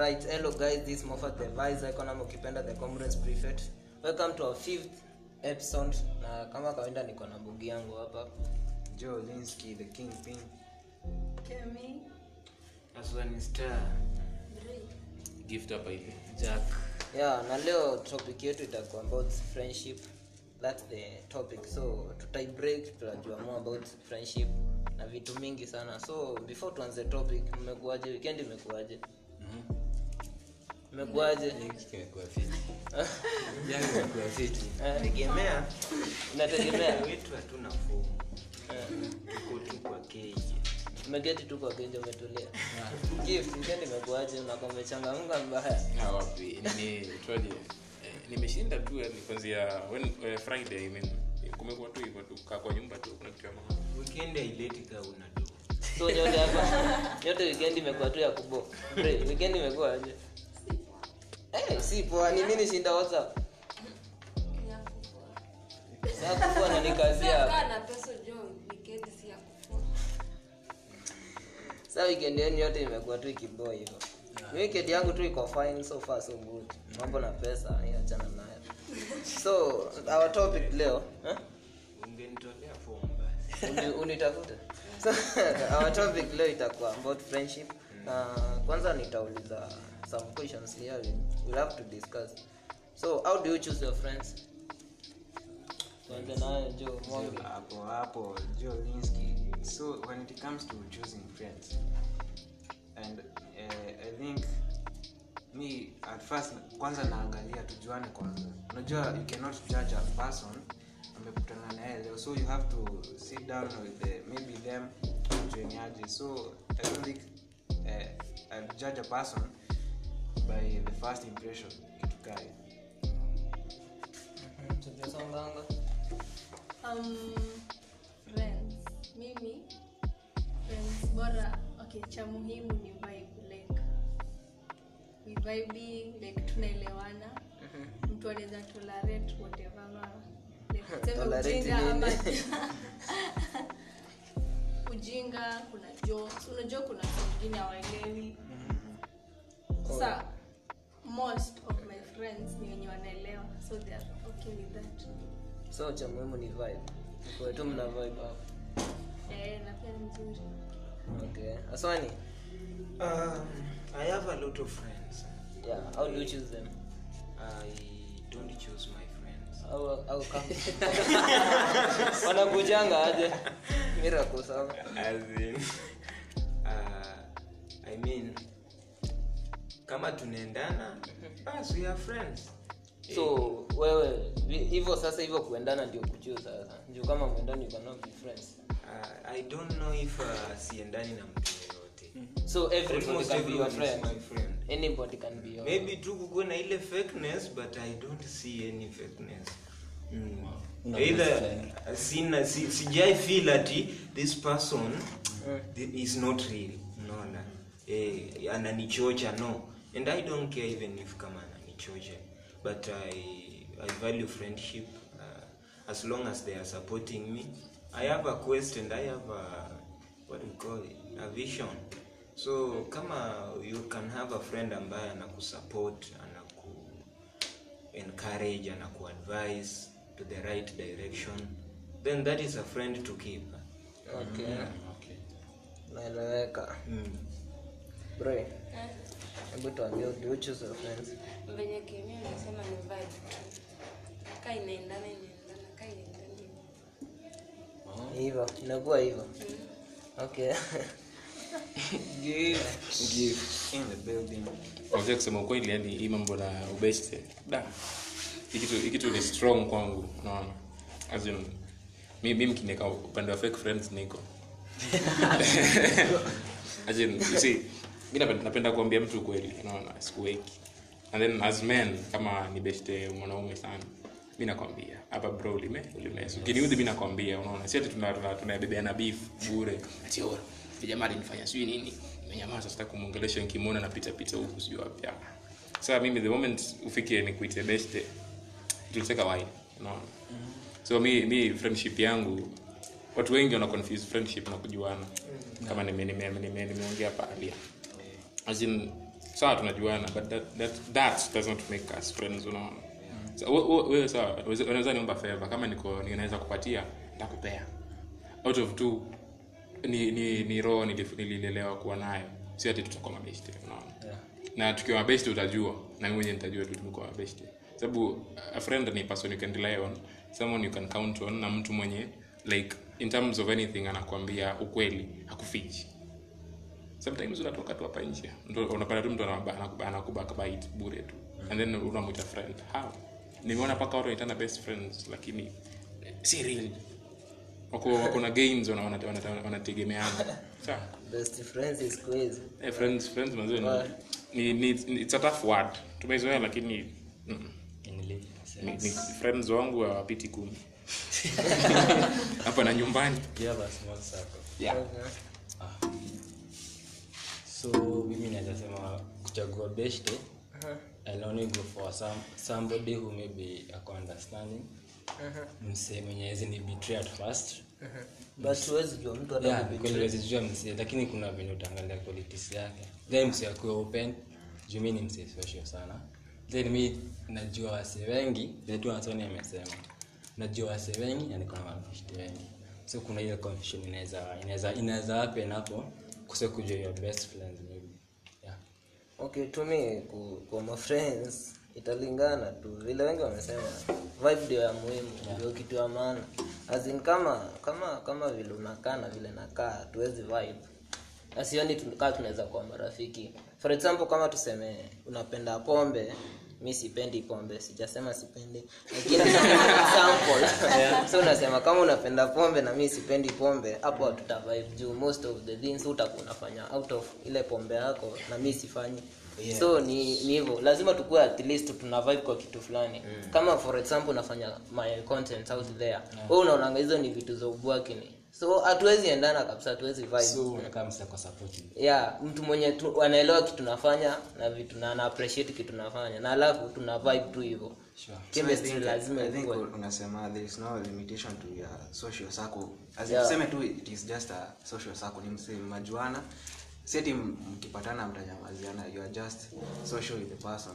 Right, hello guys, this is Moffat the Vice Economic ukipenda the Comrades Prefect. Welcome to our fifth episode na kama kawaida niko na bugi yangu hapa. Joe Linsky, the kingpin. Kemi, Aswani Star. gift hapa hivi Jack. Yeah, na leo topic yetu itakuwa about friendship. That's the topic. So tutai break tutajua more about friendship na vitu mingi sana. So before tuanze topic, mmekuaje? Weekend imekuaje? Yangu imekuwa fiti Eh, Tegemea Inategemea. wetu hatuna fomu. Tuko tu kwa keji. Umegeti tu kwa kenje umetulia. Gift, weekend imekuaje? Unakuwa umechangamka mbaya. Wapi nini twaje eh, nimeshinda tu yani kwanzia eh, friday I mean kumekuwa tu hivyo tu kaa kwa nyumba tu kuna kitu ya maana Weekend haileti ka una do. so nyote hapa nyote weekend imekuwa tu ya kubo weekend imekuwa aje Eh, si poa. Ni mimi shinda whatsapp. Sasa kufua na nikazia kaa na pesa jo weekend si ya kufua. sasa weekend yenu yote imekuwa tu ikiboa hivyo. Weekend yangu tu iko fine so far so good. Mambo na pesa eh, achana nayo. So our topic leo eh? Ungenitolea unitafute? So our topic leo itakuwa about friendship. Na kwanza nitauliza some questions here we- we'll have to discuss so how do you choose your friends tuanze nayo jo hapo hapo Joe Linsky. So when it comes to choosing friends, and uh, I think me at first kwanza naangalia tujuane kwanza. Unajua you cannot judge a person amekutana naye leo, so you have to sit down with the, maybe them jueniaje. So I don't think uh, I judge a person by the first impression kitu kai. Um, friends. Mimi. Friends bora okay, cha muhimu ni vibe like we vibing like tunaelewana. Mtu anaweza tolerate whatever ma. Like tuseme Tolerate ama ujinga kuna jokes. Unajua kuna wengine hawaelewi. Sasa most of my friends ni wenye wanaelewa so they are okay with that. So cha muhimu ni vibe. Kwa tu mna vibe hapo. Eh na pia nzuri. Okay. Aswani? Um, I have a lot of friends. yeah how do you choose them? I don't choose my friends. au au kama wanakujanga aje? Miracle sawa. As in, uh, I mean, kama tunaendana, basi we are friends. so wewe hivyo sasa hivyo kuendana ndio kuchuu sasa juu kama mwendani you cannot be friends Uh, I don't know if uh, siendani na mtu yoyote. so everybody can be your friend my friend. anybody can be your Maybe tu kukuwe na ile fakeness but I don't see any fakeness. Mm. Una Either friend. sina si, sijai feel ati this person thi- is not real unaona eh, ananichocha no and i don't care even if kama ananichocha but i i value friendship uh, as long as they are supporting me. I have a quest and i have a what do you call it? A vision. So kama you can have a friend ambaye anakusupport anaku encourage anakuadvise to the right direction then that is a friend to keep. Okay. Mm. okay. Naeleweka. Mm. bro hebu tuambie do you choose your friends kemia ni vibe ka inaendana inaendana ka inaendana. Hivyo inakuwa hivyo. Okay. In the building. Kusema ukweli yani hii mambo na ubeste da. Hii kitu ni strong kwangu unaona. As in upande wa fake friends niko. As in you see mi napenda, kuambia mtu kweli unaona sikuweki. And then as men kama ni beste mwanaume sana mi nakwambia hapa bro ulime ulimesu ukiniudhi mi nakwambia unaona. Si ati tunabebeana tuna, tuna beef bure. Ati oh vijamaa alinifanya sijui nini. Nimenyamaza sitaki kumwongelesha nikimwona napitapita huku sijui wapi. Hapa sasa mimi the moment ufike nikuite beste tuliteka wine unaona. So mi mi friendship yangu watu wengi wana confuse friendship na kujuana. Kama nimeongea nime, nime, nimeongea pahali as in sawa tunajuana but that, that, that doesn't make us friends unaona? Wewe sawa unaweza niomba favor kama niko ninaweza kupatia nitakupea. Out of two ni ni, ni roho nililelewa kuwa nayo. Si ati tutakuwa mabeshte unaona? Na tukiwa mabeshte utajua. Na mimi mwenyewe nitajua tu tumekuwa mabeshte sababu a friend ni person you can rely on. Someone you can count on na mtu mwenye like in terms of anything anakuambia ukweli hakufichi sometimes unatoka tu hapa nje. Unapata tu mtu anakubakabait bure tu. And then unamwita friend. How? Nimeona mpaka watu wanaitana best friends lakini eh, si real. Wako wako na gains wana- wana- wana- wanategemeana. Best friends is crazy Eh, friends friends mazuri ni, ni, ni it's a tough word. Tumeizoea lakini mm, ni, ni friends wangu hawapiti kumi. Hapa na nyumbani. Yeah. So mimi naweza sema kuchagua beshte I'll only go for some, somebody who maybe ako understanding. Msee mwenye ni betray at first. But huwezi jua mtu msee lakini kuna venye utaangalia qualities yake. Then msee akuwe open. Juu mi ni msee social sana. Then mi najua wasee wengi vile tu Anthony amesema. Najua wasee wengi na niko na marafiki wengi. So kuna ile confusion inaweza inaweza inaweza happen hapo kuse kujua your best friends maybe. Yeah. Okay to me ku- kwa ma friends italingana tu. Vile wengi wamesema vibe ndio ya muhimu ndio kitu ya maana. Azin in kama kama kama vile unakaa na vile nakaa tuwezi vibe. Asioni kaa tunaweza kuwa marafiki. For example kama tuseme unapenda pombe mi sipendi pombe sijasema sipendi lakini so unasema kama unapenda pombe na mi sipendi pombe hapo juu most of the things utakuwa unafanya out of ile pombe yako na mi sifanyi. So ni ni hivyo. Lazima tukue at least tuna vibe kwa kitu fulani. Kama for example unafanya my content out there. Wewe unaonanga hizo ni vitu za ubwakini so hatuwezi endana kabisa hatuwezi so yeah mtu mwenye tu, anaelewa kitu nafanya na vitu na ana appreciate kitu nafanya. Na alafu tuna vibe tu hivyo. Sure. So lazima I think ikuwe. unasema there is no limitation to your social circle. As Yeah. tuseme tu it is just a social circle. Ni mse majuana. Si mkipatana mtanyamaziana you are just social with the person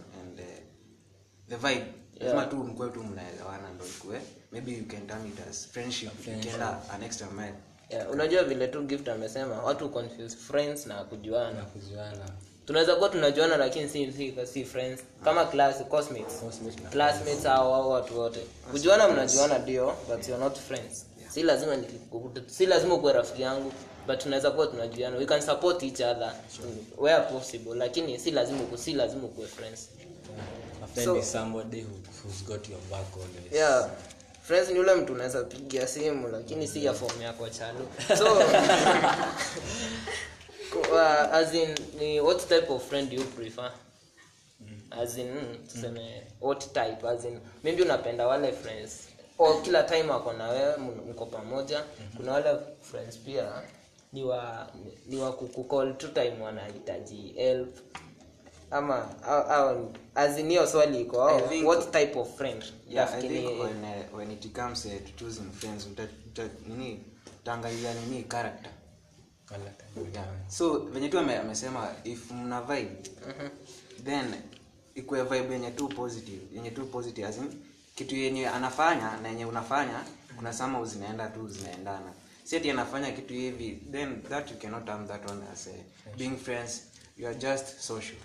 the vibe. Lazima tu mkwe tu mnaelewana ndo ikue. Maybe you can term it as friendship. Ikienda an extra mile. Yeah, unajua vile tu gift amesema watu confuse friends na kujuana. Na kujuana. Tunaweza kuwa tunajuana lakini si, si, si friends. Kama class cosmates Classmates classmates au au watu wote. Kujuana mnajuana ndio but you're not friends. Yeah. si lazima nikikukuta si lazima ukuwe rafiki yangu but tunaweza kuwa tunajuana. We can support each other. Sure. where possible lakini si lazima ku si lazima ukuwe friends So- somebody who, who's got your back always. Yeah. Friends ni ule mtu unaweza pigia simu lakini si ya fomu yako chalo so uh, as in ni what type of friend you prefer? As in mm, what type? As in maybe unapenda wale friends. O kila time ako na wewe mko pamoja. Kuna wale friends pia ni wa ni wa kukukall tu time wanahitaji help ama au as in hiyo swali iko think- what type of friend yeah, I think when, uh, when it comes uh, to choosing friends uta, uta, nini utaangalia nini character yeah. so venye tu amesema if mna vibe then ikue vibe yenye tu positive yenye tu positive as in, kitu yenye anafanya na yenye unafanya kuna sama zinaenda tu zinaendana siati anafanya kitu hivi then that you cannot term that one as uh, being friends you are just social.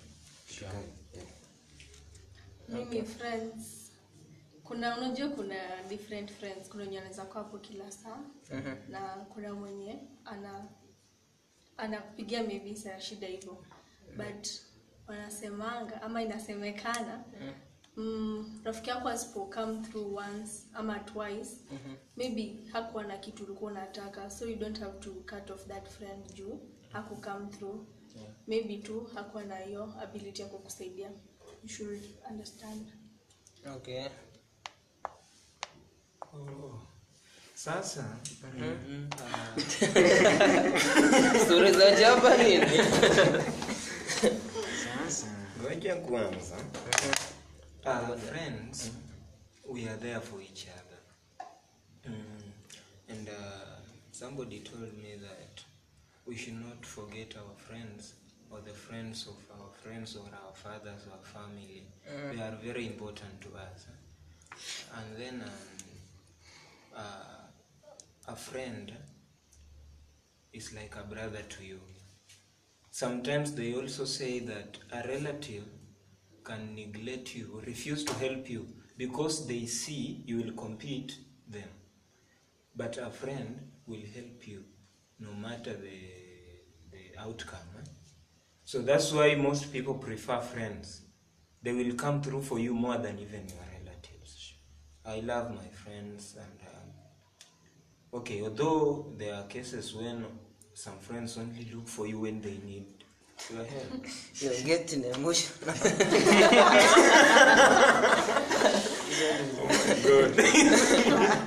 Mimi friends. Kuna unajua kuna different friends. Kuna wenye anaweza kuwa hapo kila saa. Na kuna mwenye ana anakupigia maybe saa shida hivyo but wanasemanga ama inasemekana mm, rafiki yako asipo come through once ama twice. Maybe hakuwa na kitu ulikuwa unataka so you don't have to cut off that friend juu. Haku come through maybe tu hakuwa na hiyo ability ya kukusaidia. You should understand. Okay. Sasa stori za jaba nini? Sasa. Ngoja kwanza. Uh, friends we are there for each other. Mm. and uh, somebody told me that we should not forget our friends or the friends of our friends or our fathers or family they are very important to us. And then um, uh, a friend is like a brother to you. Sometimes they also say that a relative can neglect you or refuse to help you because they see you will compete them. But a friend will help you no matter the the outcome. eh? So that's why most people prefer friends. They will come through for you more than even your relatives. I love my friends and um, okay although there are cases when some friends only look for you when they need. Your help You're getting emotional.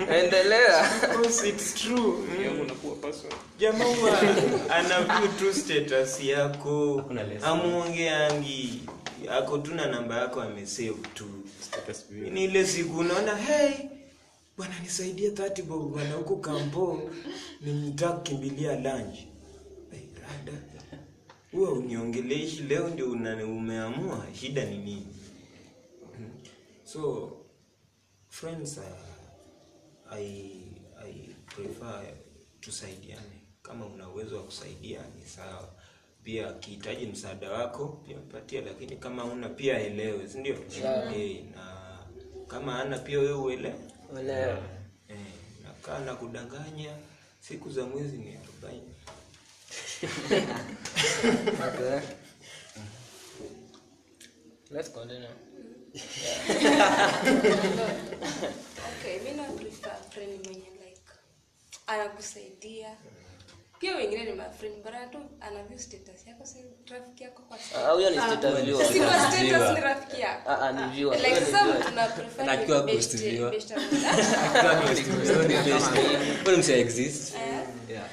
Endelea. Because it's true. Yangu jamaa anavyu tu status yako. Amwongeangi ako tu na namba yako amesave tu. Ni ile siku unaona hey bwana nisaidie 30 bob bwana huko kampo. Nimtaka kukimbilia lunch. Hey, rada huwa uniongeleshi leo ndio umeamua shida ni nini? So friends uh, I, I prefer tusaidiane kama una uwezo wa kusaidia ni sawa pia akihitaji msaada wako pia mpatie lakini kama una pia elewe si ndio? Eh, na kama ana pia wewe uelewe. Elewa. eh, nakaa na kudanganya siku za mwezi ni arobaini Okay. Let's continue. Okay mi na prefer friend mwenye like anakusaidia. Pia wengine ni mafriend bora tu ana status yako si rafiki yako kwa Ah, huyo ni status viewer. si kwa status ni rafiki yako. Ah, ah, ni viewer. like some tuna prefer Na ni akiwa best- exist? Eh, Yeah.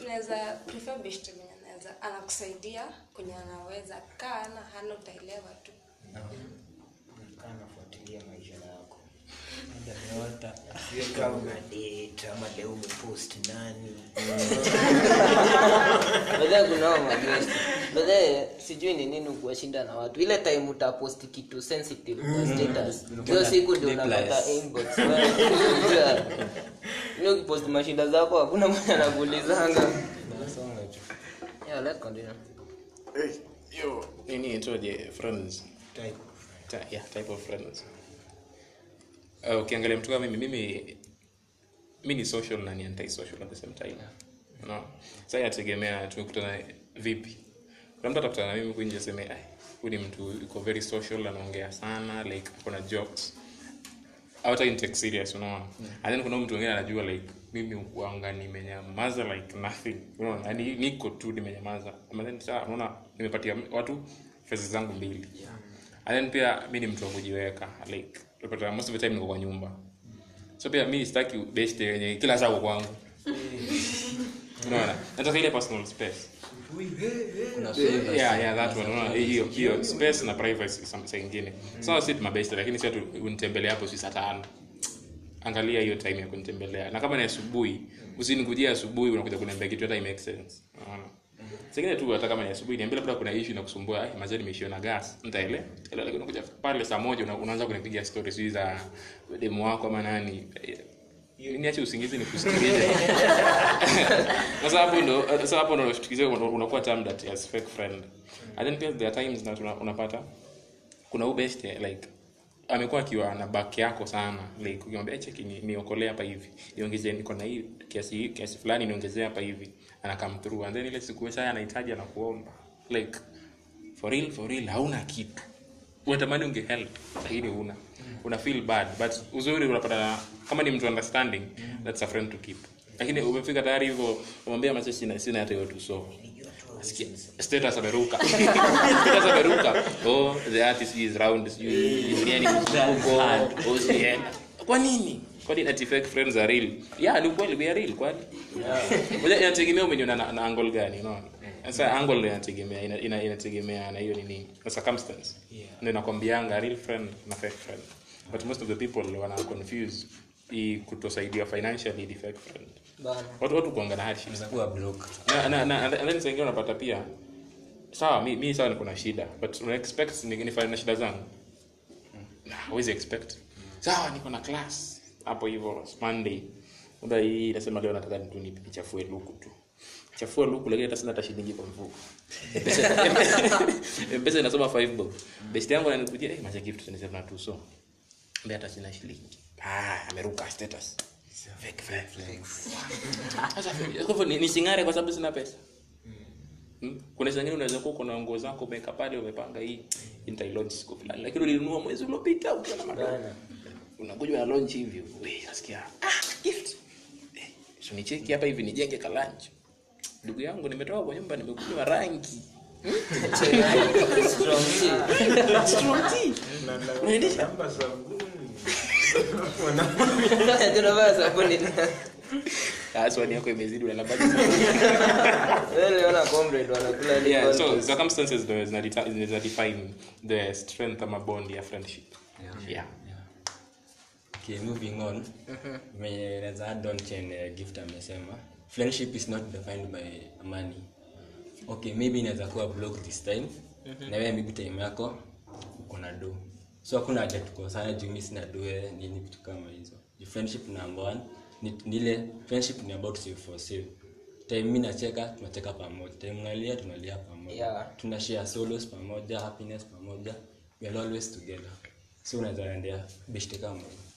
unaweza prefer best mwenye anaweza anakusaidia kwenye anaweza kaa na hana utaelewa tu nafuatilia maisha yako kama date ama leo umepost nani Baadaye kuna magesti. Baadaye sijui ni nini kuwashinda na watu. Ile time utaposti kitu sensitive kwa status. Hiyo siku ndio unapata inbox. Wewe, Ni ukipost mashinda zako hakuna mwenye anakuulizanga. Yeah, let's continue. yo nini itoje friends type Ta- yeah, type of friends uh, ukiangalia mtu kama mimi mimi mi ni social na ni antisocial at the same time. No. Sasa inategemea tumekutana vipi. Kuna mtu atakutana na mimi huku nje aseme huyu ni mtu yuko very social anaongea sana like kuna jokes. Hawataki nitake serious unaona. And then kuna mtu mwingine anajua like mimi wanga nimenyamaza like nothing. Unaona yani niko tu nimenyamaza. And then sasa unaona nimepatia watu fezi zangu mbili and then pia mi ni mtu wa kujiweka like most of the time niko kwa nyumba. So pia mi sitaki best yenye kila saa uko kwangu. Unaona? Nataka ile personal space. Kuna yeah yeah that one unaona? Hiyo hiyo space na privacy saa ingine. Sawa si mabest lakini sio unitembelea hapo si saa tano. Angalia hiyo time ya kunitembelea. Na kama ni asubuhi usinikujia asubuhi unakuja kuniambia kitu hata i make sense. Unaona singine tu hata kama ni asubuhi niambia labda kuna issue inakusumbua ai mazee nimeishiwa na gas. Nitaele ila lakini unakuja pale saa moja una- unaanza kunipigia stories hizi za demu wako ama nani. Niache usingizi nikusikilize sasa hapo ndo sasa ndo unashtukizia unakuwa termed that as fake friend. And then there are times that una- kuna best like amekuwa akiwa na back yako sana like ukimwambia "Eh, cheki ni- niokolee hapa hivi niongezee niko na hii kiasi kiasi fulani niongezee hapa hivi ana come and then ile siku sasa anahitaji anakuomba like for real for real hauna kitu unatamani unge help lakini una una feel bad but uzuri unapata kama ni mtu understanding that's a friend to keep lakini umefika tayari hivyo umwambia macho sina sina hata hiyo so status ameruka status ameruka oh the artist is round duniani mzunguko oh yeah. kwa nini kwa nini ati fake friends are real? Yeah ni kweli we are real kwani? Yeah. inategemea umenyona na, na angle gani unaona? Sasa angle ndio inategemea ina, ina, inategemea na hiyo nini? Na circumstance. Yeah. ndio nakwambianga real friend na fake friend. But most of the people wana confuse hii kutosaidia financially ni fake friend. Bana. watu watu kuanga na hardships Unaweza block na na na and then saa unapata pia sawa mi, mi sawa niko na shida but una expect ni- nifanye na shida zangu? Nah, huwezi expect. Sawa niko na class hapo hivyo monday muda hii nasema leo nataka tu nichafue luku tu. Chafua luku lakini hata hata shilingi kwa mfuko. Mpesa- inasoma 5 bob. Best yangu ananikujia eh macha gift nisema tu so. Mbona hata sina shilingi. Ah ameruka status. Fake flex. sasa kwa ni- singare kwa sababu sina pesa. Hmm. kuna zingine unaweza kuwa kuna nguo zako umeweka pale umepanga hii nitailaunch siku fulani lakini ulinunua mwezi uliopita ukiwa na madola unakuja na launch hivi. Wewe nasikia ah gift. Eh, so nicheki hapa hivi nijenge ka lunch ndugu yangu nimetoka kwa nyumba nimekunywa rangi. Strong tea. strong tea unaendesha Namba sabuni. tunavaa sabuni ah swali yako imezidi unalabaki Wewe uliona comrade wanakula ile yeah so circumstances though is not define the strength ama bond ya friendship. Yeah okay moving on. Venye naweza add on chenye gift amesema. Friendship is not defined by money. Okay maybe inaweza kuwa block this time. Na wewe maybe time yako uko na do. So hakuna haja tukosana juu mimi sina do nini vitu kama hizo. Friendship number one. Ni ni ile friendship ni about save for save time mimi nacheka tunacheka pamoja. Time unalia tunalia pamoja. Yeah. tuna share solos pamoja happiness pamoja. We are always together. So unaweza endea beshte kama hiyo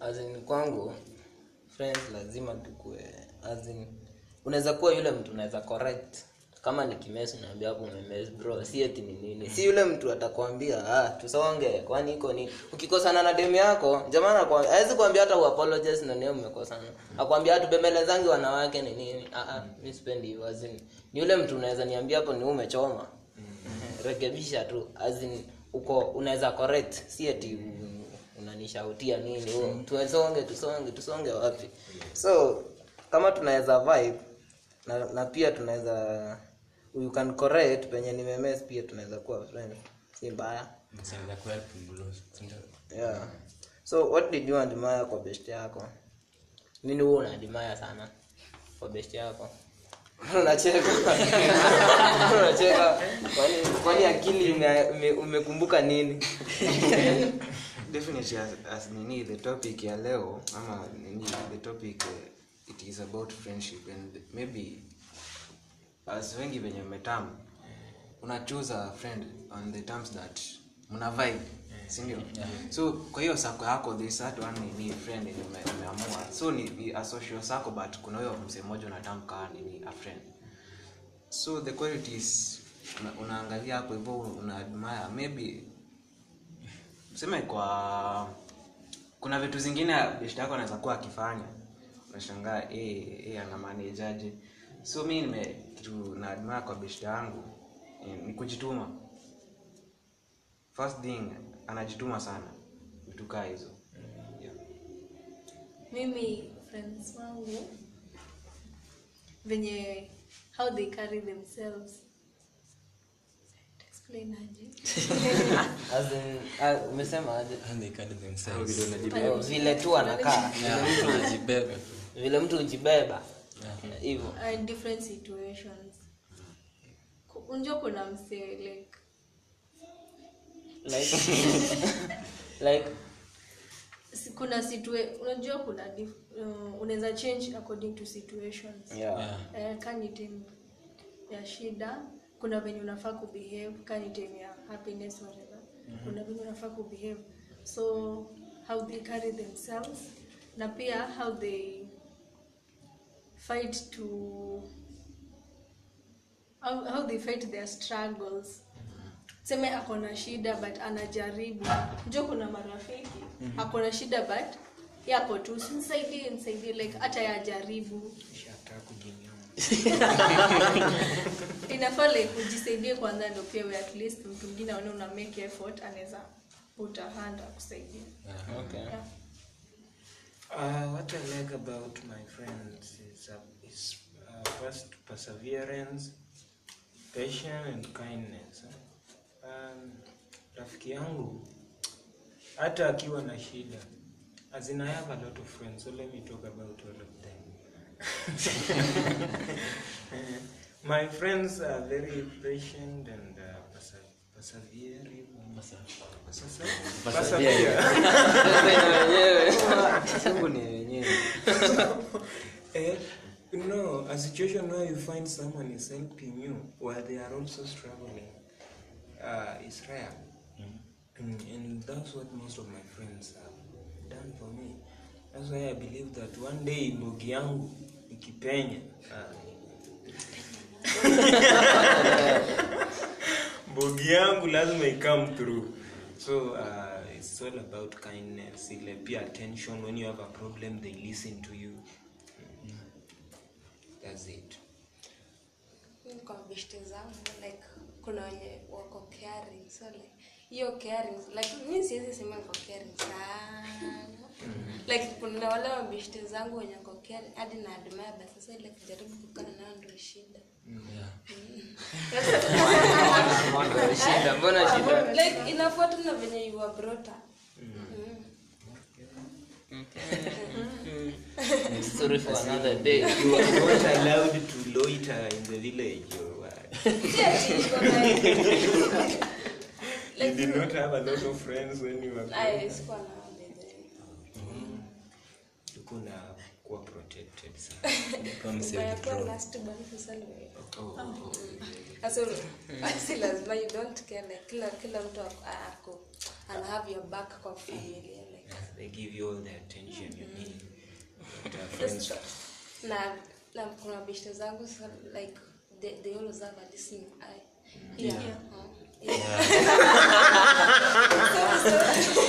As in, kwangu friends lazima tukue as in, unaweza kuwa yule mtu unaweza correct. Kama ni kimesi unaambia hapo umemes bro si eti ni nini. Si yule mtu atakwambia ah tusonge kwani iko ni ukikosana na demu yako jamaa kwa hawezi kuambia hata uapologize na neo mmekosana. Akwambia hatu bembelezangi wanawake ni nini? Ah ah mimi sipendi hivyo azin ni yule mtu unaweza niambia hapo ni umechoma. Rekebisha tu azin uko unaweza correct. Si eti unanishautia nini mm. tusonge tusonge tusonge wapi? So kama tunaweza vibe na, na pia tunaweza you can correct penye nimemes pia tunaweza kuwa friend si mbaya. Msaidia kuhelp mlos. yeah. So what did you admire kwa best yako? Nini huo unaadmire sana kwa best yako? Unacheka. Unacheka. Kwani kwani akili umekumbuka ume nini definitely as, as nini the topic ya leo ama nini the topic uh, it is about friendship and maybe as wengi venye mmetam una choose a friend on the terms that mna vibe sindio so kwa hiyo sako yako this that one nini friend imeamua so ni, ni a social sako but kuna huyo msee mmoja unatamka nini a friend. So the qualities una, unaangalia hapo hivyo una admire maybe tuseme kwa kuna vitu zingine beshta yako anaweza kuwa akifanya. Unashangaa eh, eh, anamanejaje so mi nime kitu na kwa beshta yangu eh, ni kujituma. First thing anajituma sana. Vitu hizo. Yeah. mimi friends wangu venye how they carry themselves explain aje As in, ah, umesema aje And they carry themselves. Oh, vile tu anakaa. Vile mtu hujibeba. Hivyo. Uh, kuna msee like like? Like? kuna situa unajua kuna dif- uh, unaweza change according to situations. Yeah. Eh, kani time ya shida kuna venye unafaa kubehave kani time ya happiness whatever. Kuna venye unafaa kubehave. So how they carry themselves na pia how they fight to how, how they fight their struggles. Seme ako na shida but anajaribu. Njo kuna marafiki ako na shida but yako tu. Simsaidie nsaidie like hata yajaribu inafaa like ujisaidie kwanza ndio pia at least mtu mwingine aone una make effort anaweza put a hand akusaidia okay yeah. Uh, what I like about my friends is, uh, is uh, first perseverance, patience and kindness. Um, rafiki yangu hata akiwa na shida as in I have a lot of friends so let me talk about all of them. My friends are very patient and uh, perse- persevering. Persevere. Persevere. Kizungu ni wenyewe Eh, no, a situation where you find someone is helping you while they are also struggling uh, is rare. Mm, and that's what most of my friends have done for me. That's why I believe that one day mbogi yangu ikipenya. Uh, yangu lazima ikame through. So uh, it's all about kindness. Ile pia attention when you have a problem they listen to you. That's it. Kwa beshte zangu like kuna wenye wako caring so like hiyo caring like mi siwezi sema niko caring sana like kuna wale mabishte zangu wenye kokea hadi na admire but sasa ile kujaribu kukana nao ndio shida. Shida mbona shida like inafuata na venye you were brought up. Sorry for another day. You are not allowed to loiter in the village or what like- you did not have a lot of friends when you were Ay, sikuwa nao by the way. ulikuwa na kuwa protected sana Come save the Unakuwa drone. last born sasa ndio. Sasa basi lazima you don't care like kila kila mtu ako- ana have your back kwa familia like. yeah, they give you all the attention mm. you need. Friends na na kuna bishte zangu like they, they always have a listening eye. Yeah, yeah. yeah. so, so,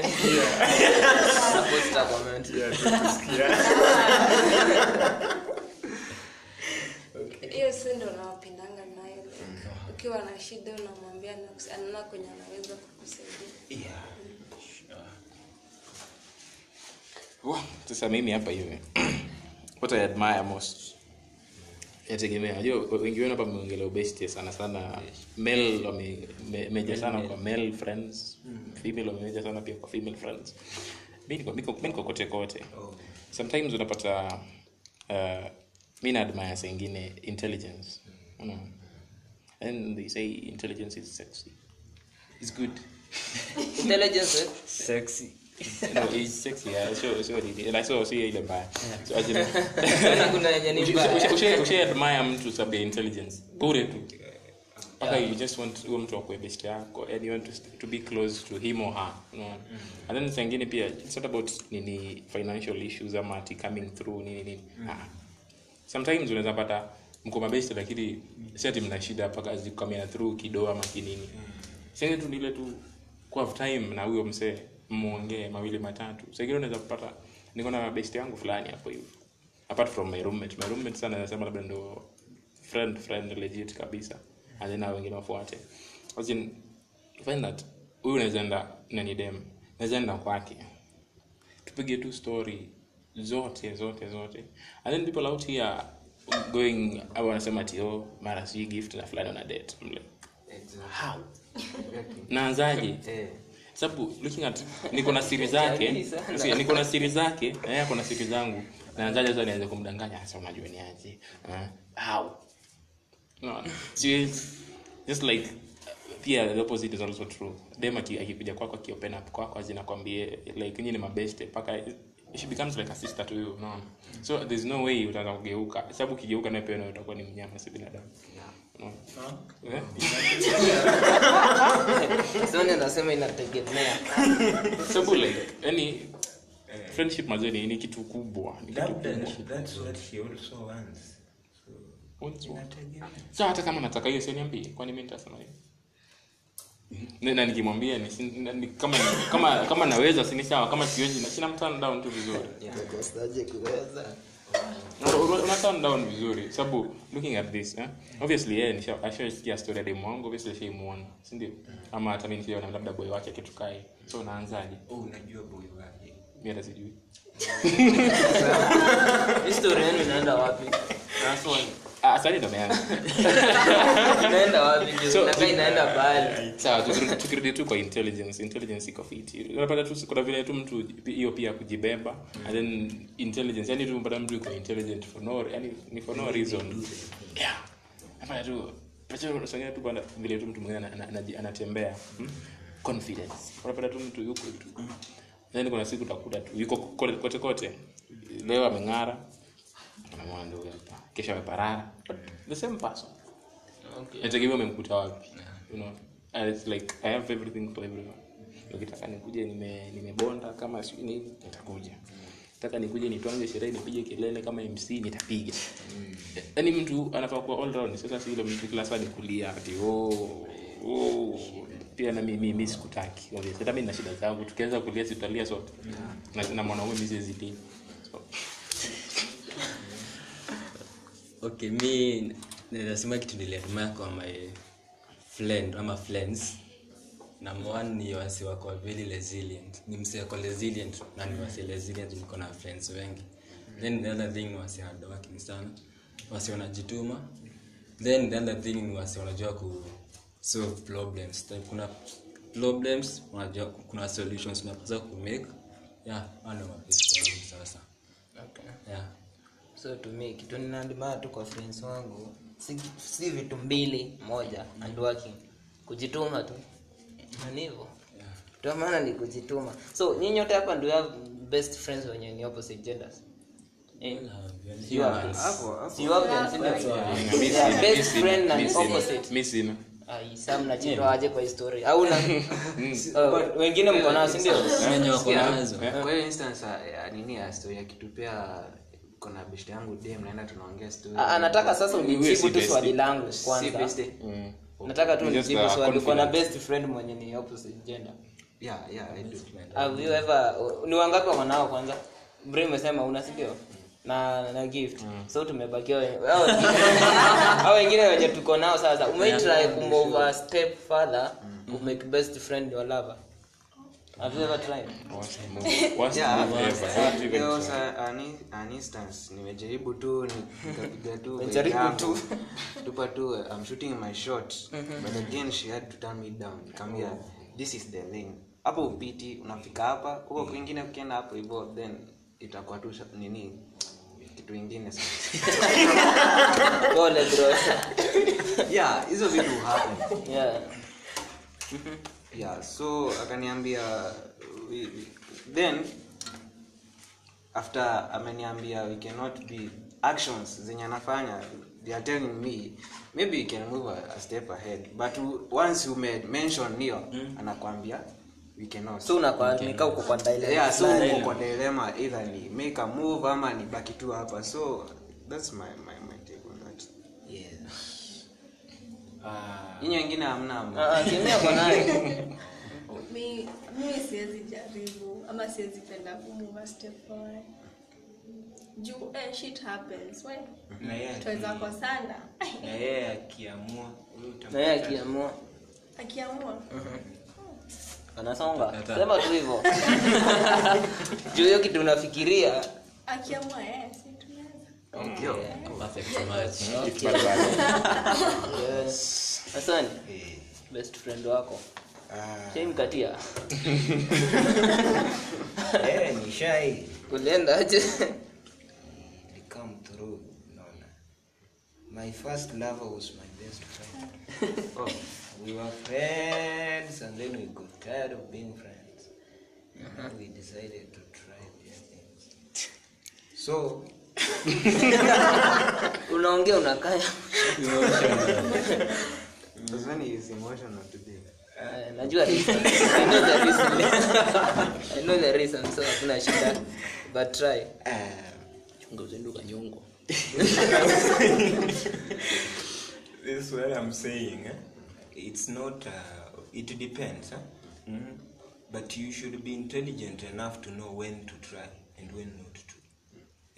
like Comment. hiyo si ndo nawapendanga nayo. Ukiwa na shida unamwambia anaona kwenye anaweza kukusaidia. Yeah. Wah, sasa mimi hapa hivi. What i admire most yategemea. Najua wengi wenu hapa mmeongelea obesity sana sana. Male wamemeja sana kwa male friends. Female wamemeja sana pia kwa female friends. Mi niko- kote kote. Sometimes unapata uh, mi na admire saa intelligence. Mm. and they say intelligence is sexy. Is good. Intelligence, eh? Sexy. No, it's six, yeah, sure, sure, like so sio ile mbaya so yenye ni Ushe- admire mtu sababu ya intelligence. Bure tu. Mpaka you just want huyo mtu akue best yako and you want to, to be close to him or her. You know? mm. and then saa ingine pia it's not about nini financial issues ama ati coming through nini nini. Mm. Ah. sometimes unaweza pata mko mabest lakini si ati mna shida mpaka zikamia through kidoa ama kinini. Sasa tu nile tu ku time na huyo msee muongee mawili matatu. Sasa unaweza kupata niko na best yangu fulani hapo hivi. Apart from my roommate. My roommate sana nasema labda ndo friend friend legit kabisa. And then wengine wafuate. As in find that huyu unaweza enda nani dem? Naweza enda kwake. Tupige tu story zote zote zote. And then people out here going au wanasema ati oh mara sijui gift na fulani una date. Mle. Exactly. how? Naanzaje? Eh. Sababu looking at niko na siri zake. niko na siri zake. Na yeye na siri zangu. Naanzaje sasa nianze kumdanganya? Sasa unajua ni aje? How no just just like pia the opposite is also true. Them aki- akikuja kwako akiopen up kwako azinakwambie like nyinyi ni mabeste mpaka she becomes like a sister to you unaona so there's no way utaanza kugeuka sababu ukigeuka naye pia utakuwa ni mnyama si binadamu. Unaona? Eh? Sonia anasema inategemea sababu like yani friendship mazeni ni kitu kubwa ni kitu kubwa that's what she also wants. So, What's wrong? inategemea. so hata kama nataka hiyo sioniambie kwani mi nitasema hiyo Na- na nikimwambia ni, ni, kama, kama kama naweza sini sawa kama siwezi na sina mturn tu vizuri Una- down vizuri sababu looking at this eh? obviously yeye nisha ashasikia story ya demu wangu obviously shaimuona si ndio? Ama hata mimi nikiona labda boy wake kitukae so naanzaje Oh, unajua boy wake. mi hata sijui. History yenu inaenda wapi Ndo ameanza inaenda wapi juu So- nakaa inaenda mbali. sawa tukirudi- tukirudi tu kwa intelligence intelligence iko fiti unapata tu kuna vile tu mtu hiyo pia kujibeba and then intelligence yani tu mtu iko intelligent for no yani ni for no reason. Yeah. Hapa tu Pacha tu vile tu mtu mwingine ana- ana- anaji- anatembea. Hmm? confidence. Unapata tu mtu yuko tu. Then kuna siku utakuta tu yuko kote kote, kote. leo ameng'ara anamwona ndugu hapa. Kesho ameparara. The same person. Okay. nategemea umemkuta wapi? You know and it's like i have everything for everyone. Ukitaka nikuje nime nimebonda kama sijui nini nitakuja. Nataka nikuje nitwange sherehe nipige kelele kama mc nitapiga. Yaani mtu anafaa kuwa all round. Sasa si ile mtu kila saa nikulia ati oh, oh. pia na mimi mimi sikutaki. Hata mimi na shida zangu. Tukianza kulia sitalia sote. Na, na mwanaume mimi siwezi lia. So okay mi nazasema kitu niliadmire kwa my friend ama friends. Number one ni wasi wako very resilient. Ni msi wako resilient na ni wasi resilient niko na friends wengi. Then the other thing ni wasi hardworking sana. Wasi wanajituma. Then the other thing ni wasi wanajua ku solve problems. Then kuna problems wanajua kuna solutions unapaswa ku make. Yeah hao ndio sasa. Okay. yeah so to kitu ninaandimana tu kwa friends wangu. Si, si vitu mbili moja and working. Kujituma tu. Nanivo ni ndio maana ni kujituma. So nyinyi wote hapa ndio best friends wenye ni opposite genders. Sam kwa histori au Oh, wengine mko nao sindio wenye wako nazo. Kwa instance ya- ya nini ya story akitupea kona best yangu dem naenda tunaongea story. Ah, sasa unijibu tu swali langu si kwanza. beshte Mm. nataka tu unijibu swali. Kuna best friend mwenye ni opposite gender? Yeah yeah i do. Have you ever ni wangapi wako nao kwanza? Bri umesema una si ndio? Na na gift. So tumebakia hao wengine- wenye tuko nao sasa. Umeitry kumove step further mm. make best friend your lover you never tried? Worst move- worst Yeah, move ever. Not even there was a- an, an instance nimejaribu tu nikapiga tu Nimejaribu tu. tupa tu I'm shooting my shot but again she had to turn me down. Nikamwambia this is the lane. Hapo upiti unafika hapa huko kwingine ukienda hapo hivyo then itakuwa tu nini? Kitu ingine sasa. Pole bro. Yeah hizo vitu happen. Yeah yeah so akaniambia we- then after ameniambia we cannot be actions zenye anafanya they are telling me maybe you can move a, a step ahead. But once you made mention hiyo anakwambia we cannot. So unakuwa nika uko kwa dilemma. Yeah so uko kwa dilemma either ni make a move ama ni baki tu hapa. So that's my my, my take on that nyinyi wengine hamna hamna. Ah, ah, mimi siwezi jaribu ama siwezi penda kumove a step forward juu eh, shit happens. Kosana. na yeye akiamua na yeye akiamua. Akiamua. Anasonga. Sema tu hivyo. Juu hiyo kitu unafikiria. Akiamua eh, si tunaweza Yo. perfect match Yes. Hassan, best friend wako. Shaimkatia Eh, ni shy. ulienda aje? Come through naona my first lover was my best friend. Oh, we were friends and then we got tired of being friends. And we decided to try these things. So unaongea unakaya Sasa is emotional today Eh, najua reason. I know the reason. I know the reason, so hakuna shida but try chunga uzenduka nyongo this is what i'm saying eh? it's not uh, it depends eh? Mhm. but you should be intelligent enough to know when to try and when not to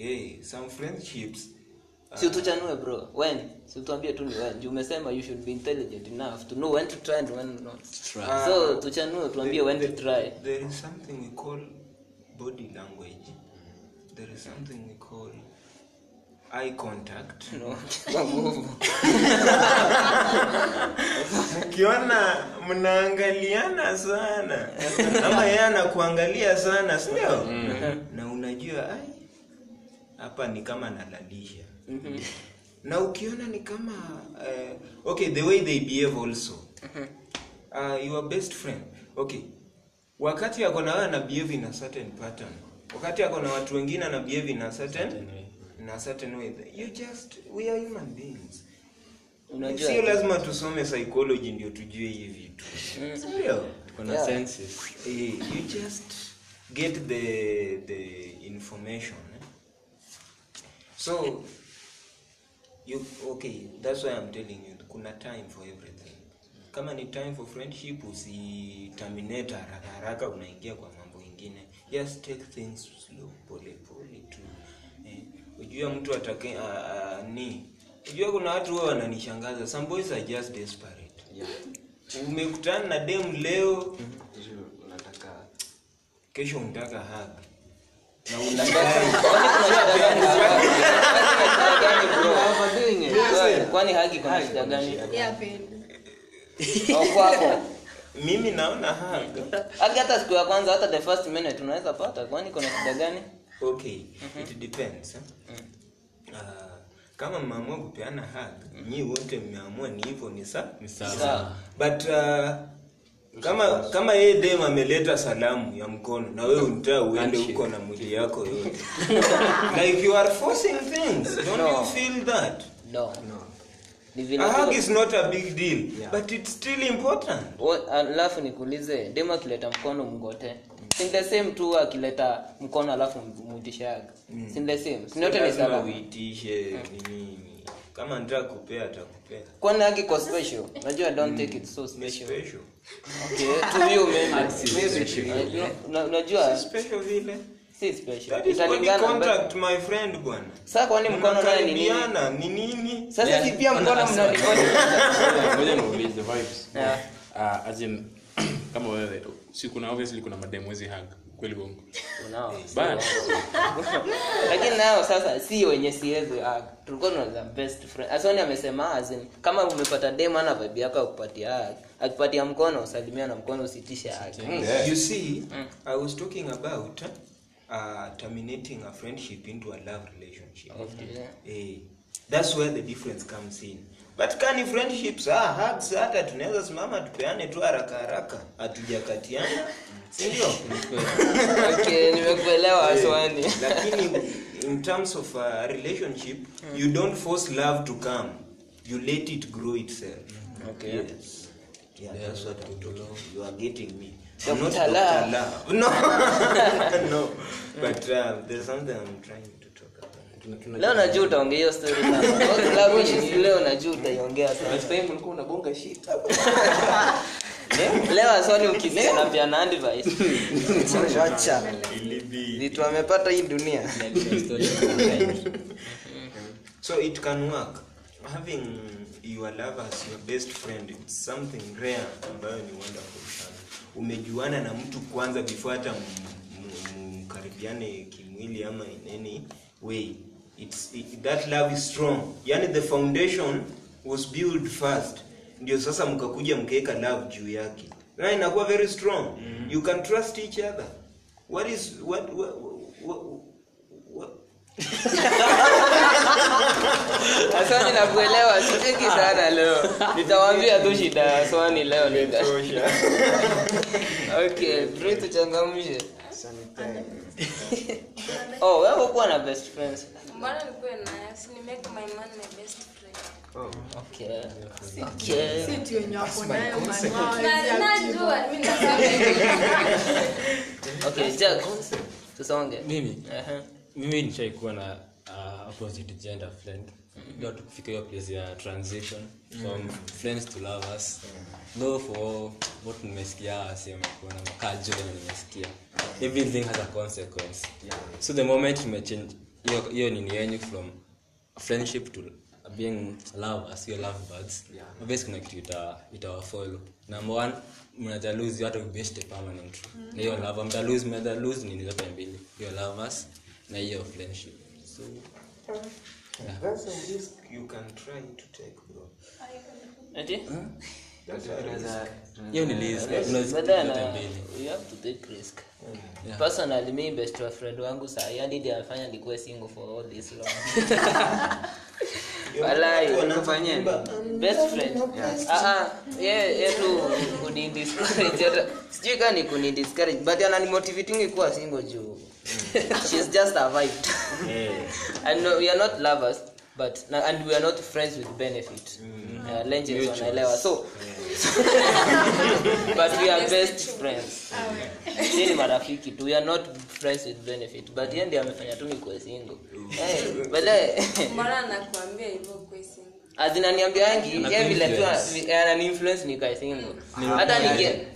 hey some friendships si utuchanue bro. When? Si utuambie tu ni when. Juu umesema you should be intelligent enough to know when to try and when not. Try. so tuchanue tuambie when to try. there is something we call body language. There is something we call eye contact. No, ukiona mnaangaliana sana. Ama yeye anakuangalia sana sindio na unajua ai hapa ni kama nalalisha. Na ukiona ni kama uh, okay the way they behave also. Uh, your best friend. Okay. Wakati ako na wewe ana behave in a certain pattern. Wakati ako na watu wengine ana behave in a certain in a certain way. You just we are human beings. Unajua sio lazima tusome psychology ndio tujue hivi vitu. Sio. Kuna Yeah. senses. Eh, you just get the the information? So you okay that's why i'm telling you kuna time for everything. Kama ni time for friendship usiterminate haraka haraka unaingia kwa mambo ingine. Just take things slow pole pole tu. Eh, ujua mtu atake uh, uh, ni. Ujua kuna watu wao wananishangaza. Some boys are just desperate. Yeah. umekutana na dem leo mm-hmm. kesho unataka hug na. Kwani- kuna shida gani. Au kwako. Mimi naona haki hata siku ya kwanza hata the first minute unaweza pata. Kwani kuna shida gani? Okay it depends mm. uh, kama mmeamua kupeana hag mm. nyii wote mmeamua ni hivyo ni sa ni sawa. Sawa. but uh, kama kama yeye dem ameleta salamu ya mkono na wewe unataka uende huko na mwili yako yote. Like you are forcing things. Don't No. you feel that? No. No. A hug is not a big deal Yeah. but it's still important. Alafu nikuulize dem akileta mkono mngote si the same tu akileta mkono alafu mwitishe mm. si the same. Si yote ni sawa uitishe nini kama nitaka kupea atakupea kwani haki kwa special? Unajua don't take it so special. special. Okay to you maybe. Unajua- special vile. si special. Italingana contact my friend bwana. Sasa kwani mkono naye ni nini? Ni nini? Sasa si pia mkono mnalifanya ngoja niulize vibes. Yeah. Ah, as in kama wewe si kuna obviously kuna mademu wezi hug kweli bongo. Lakini nao sasa si wenye siwezi tulikuwa tuna best friend. Asoni amesema azin kama umepata dem ana vibe yako akupatia akipatia mkono usalimia na mkono usitishe hug. You see i was talking about uh, terminating a friendship into a love relationship. Okay. eh, that's where the difference comes in. But kani friendships ah, hugs hata tunaweza simama tupeane tu haraka haraka. Hatujakatiana sindio okay nimekuelewa aswani. lakini in terms of a relationship you don't force love to come. You let it grow itself. Okay. yes. Yeah, that's what I'm talking you are getting me. I'm not Dr. Love. Love. no. No. But uh, there's something I'm trying to talk about. Leo najua utaongea hiyo story leo najua utaiongea sana. Ulikuwa unabonga shit leo aswani ukisikia na pia na advice. Acha vitu amepata hii dunia. So it can work. Having your lover as your best friend it's something rare ambayo ni wonderful sana. Umejuana na mtu kwanza before hata mkaribiane kimwili ama in any way it's, it, that love is strong. Yani the foundation was built first ndio sasa mkakuja mkaweka love juu yake. Na inakuwa very strong. You can trust each other. What is what, what, what, what? Aswani nakuelewa sicheki sana leo. Nitawambia tu shida. Ya aswani leo nita okay bro tuchangamshe. Oh wewe kuwa na best friends. Mbona nikuwe nayo si ni make my man my best friend okay. Okay Si eti wenye wako nayo man wao Na- hawezi active. najua mi nasema hivi. okay jack tusonge mimi nishaikuwa na uh, opposite gender friend. Ndio tukufika hiyo place ya transition from friends to lovers. No for what nimesikia wasema kuna makajo na nimesikia. Everything has a consequence. So the moment tumechange hiyo nini yenyu from friendship to being lovers your love birds yeah. obviously kuna kitu ita itawafollow number one mnaja lose hata best permanent mm. na hiyo love mta lose mta lose nini zote mbili hiyo lovers na hiyo friendship so yeah. That's a risk you can try to take, bro. Ati? That's a risk. Tunaweza- hiyo ni list But then, zote uh, you have to take risk. Yeah. Personally, mi best of friend wangu saa yani ndiye amefanya nikuwe single for all this long. Walai. Kufanyia? Best friend. Ah ah, yeye yeye tu kuni discourage hata sijui kama ni kuni discourage but anani motivating kuwa single juu. She's just survived. and no, we are not lovers but na- and we are not friends with benefit. mm. Uh, legends wanaelewa. So yeah. but we are best friends. si ni marafiki tu. We are not friends with benefit. But yeye ndiye amefanya tu nikuwe single. Eh, bale mbona anakuambia hivyo kwesi azinaniambiangi ye vile tu ananiinfluence nikae single hata niki eh,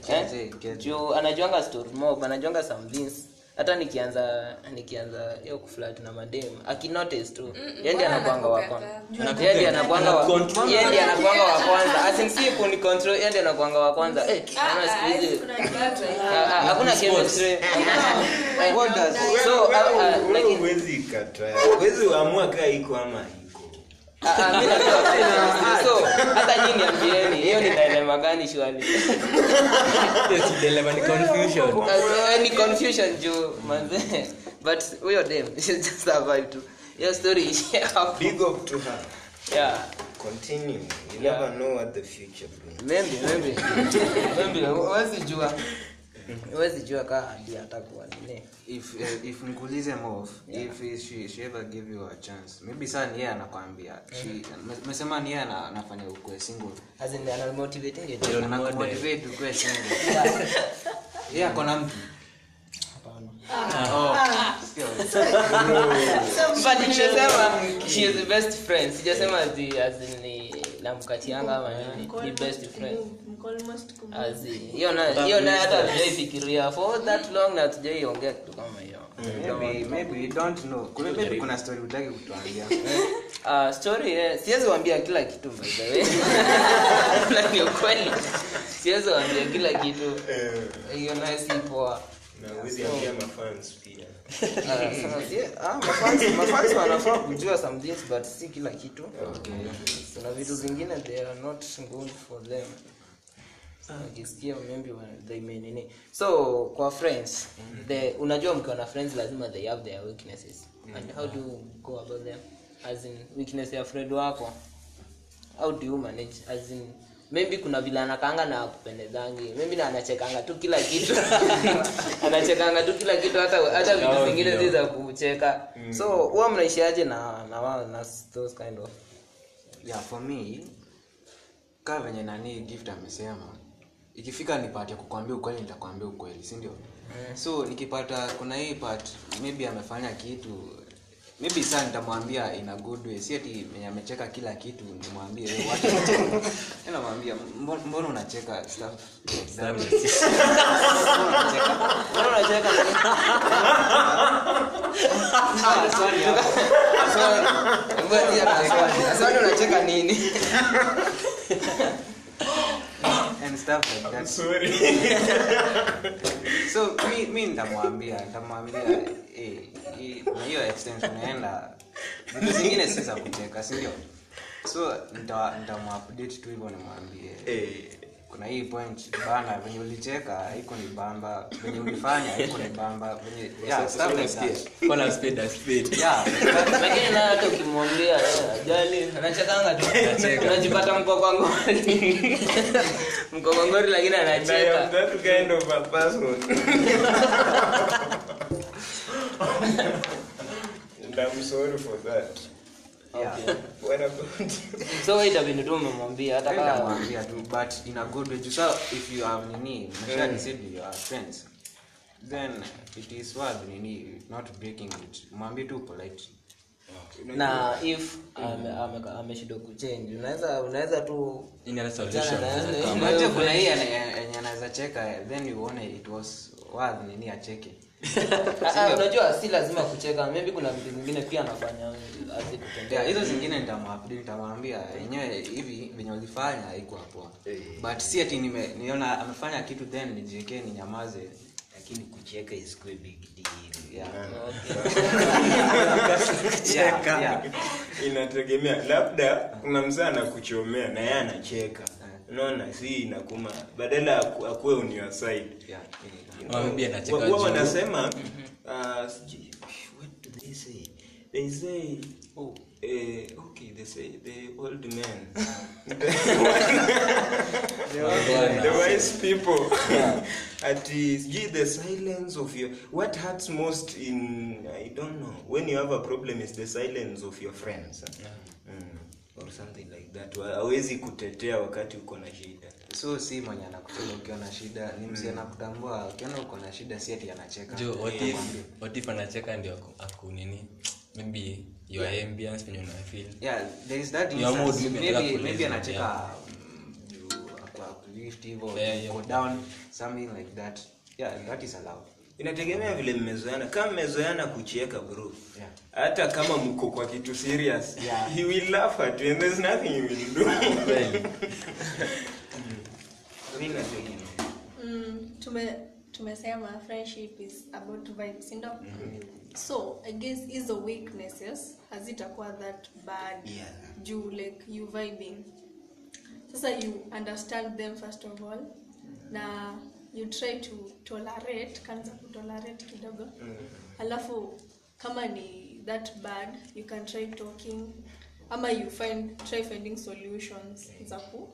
anajuanga story mob anajuanga some things hata nikianza nikianza hiyo kuflat na madem akinotice tu. Yendi anakwanga anakuanga wa kwanza. yeye ndiye wa kwanza. Asinsi kuni control. Yendi anakwanga wa kwanza. Eh naona siku hizi Ah, ah, hakuna chemistry Eh, so like ah, huwezi kataa. Huwezi amua kaa iko ama. Hata niambieni hiyo ni dilema gani shwali Hiyo si dilemma, ni confusion ni confusion juu manze but huyo dem just survive tu hiyo story ishia Big up to her. yeah Continue. You Yeah. never know what the future brings. maybe maybe maybe huwezi jua huwezi jua kaa ndiye atakuwa nini. If uh, if nikuulize mof if she, she ever give you a chance maybe saa ni yeye anakwambia mesema ni yeye ana- anafanya ukwe single. As in you single. Yeye akona mtu. Oh, sio. but nimesema she is the best friend. Sijasema namkatianga ama nini ni best friend hiyo na hata hatujaifikiria for that long na hatujaiongea kitu kama hiyo. Maybe maybe you don't know. Kuna maybe kuna story utaki kutuambia. Uh, story eh, siwezi wambia kila kitu by the way. Na ni ukweli. Siwezi wambia kila kitu. Hiyo naye si poa. Mafans pia. Ah, ah, mafans wanafaa kujua some things but si kila kitu. Kuna vitu zingine they are not good for them wakisikia maybe they may nini? So kwa friends the unajua mkiwa na friends lazima they have their weaknesses. And how do you go about them? As in weakness ya friend wako? How do you manage? As in maybe kuna vile anakaanga na kupendezangi maybe na anachekanga tu kila kitu. Anachekanga tu kila kitu hata hata vitu ndio. zi za kucheka. So huwa mnaishiaje na na wao na those kind of? Yeah for me kaa venye nani gift amesema ikifika ni part ya kukwambia ukweli nitakwambia ukweli si ndio so nikipata kuna hii part maybe amefanya kitu maybe saa nitamwambia in a good way si ati menye amecheka kila kitu nimwambie. Mimi namwambia mbona unacheka stuff like that?" Mbona unacheka? mbona unacheka Ah, sorry, hapo. swali unacheka nini and stuff like that. Sorry. so mi, mi nitamwambia nitamwambia eh, na hiyo extent unaenda vitu zingine si za kucheka sindio so nita- tu hivyo nimwambie. Eh, kuna hii point bana venye ulicheka haiko ni bamba venye ulifanya haiko ni bamba venye yeah, stuff like that. Call a spade. Yeah, lakini na hata ukimwambia eh, ajali anachekanga tu Anacheka. unajipata mkokongori mkokongori lakini I am anacheka that kind of a person. I'm sorry for that. so itabidi tu umemwambia? Hata Mi tu but in a good way. So if you have nini mashia decide you are friends then it is worth nini not breaking it. Mwambie tu polite na if ame- ame- ameshindwa kuchange unaweza unaweza tu Any other Jana solution. na- inaweza na- come. na- Unajua kuna hii yenye yenye anaweza cheka then uone it was worth nini acheke unajua si lazima kucheka. Maybe kuna vitu zingine pia anafanya yeah, hizo zingine nitamwambia yenyewe hivi venye walifanya haiko hapo but si ati nime- niona amefanya kitu then nijiekee ninyamaze. Lakini kucheka isikuwe big deal. yeah. Okay. yeah, yeah. inategemea. Labda kuna mzee anakuchomea na yeye anacheka. Unaona si inakuma. Badala aku- akuwe on your side. Yeah. You anacheka juu. wanasema uh, sijui- what do they say? They say oh. eh, okay they say the old men the wise people. at sijui the silence of your what hurts most in i don't know when you have a problem is the silence of your friends. Mm. Or something like that. Hawezi kutetea wakati uko na shida. So si mwenye anakutega ukiwa na shida ni msi anakutambua ukiona uko na shida si ati anacheka. Jo what if what if anacheka ndio aku- aku maybe your ambience when you feel yeah there is that Your mood, maybe maybe maybe kuuliza, anacheka mm, juu ako uplift hivyo Yeah, yeah. go down something like that. Yeah that is allowed inategemea vile mmezoeana. Kama mmezoeana kucheka bro. Yeah. hata kama mko kwa kitu serious Yeah. he will laugh at you and there's nothing you will do. Mm, tume tumesema friendship is about vibes sindo so i guess hizo weaknesses hazitakuwa that bad. Yeah. juu like you vibing. Sasa you understand them first of all. Na you try to tolerate kanza kutolerate kidogo. Alafu kama ni that bad you can try talking ama you find try finding solutions za ku